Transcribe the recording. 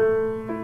Música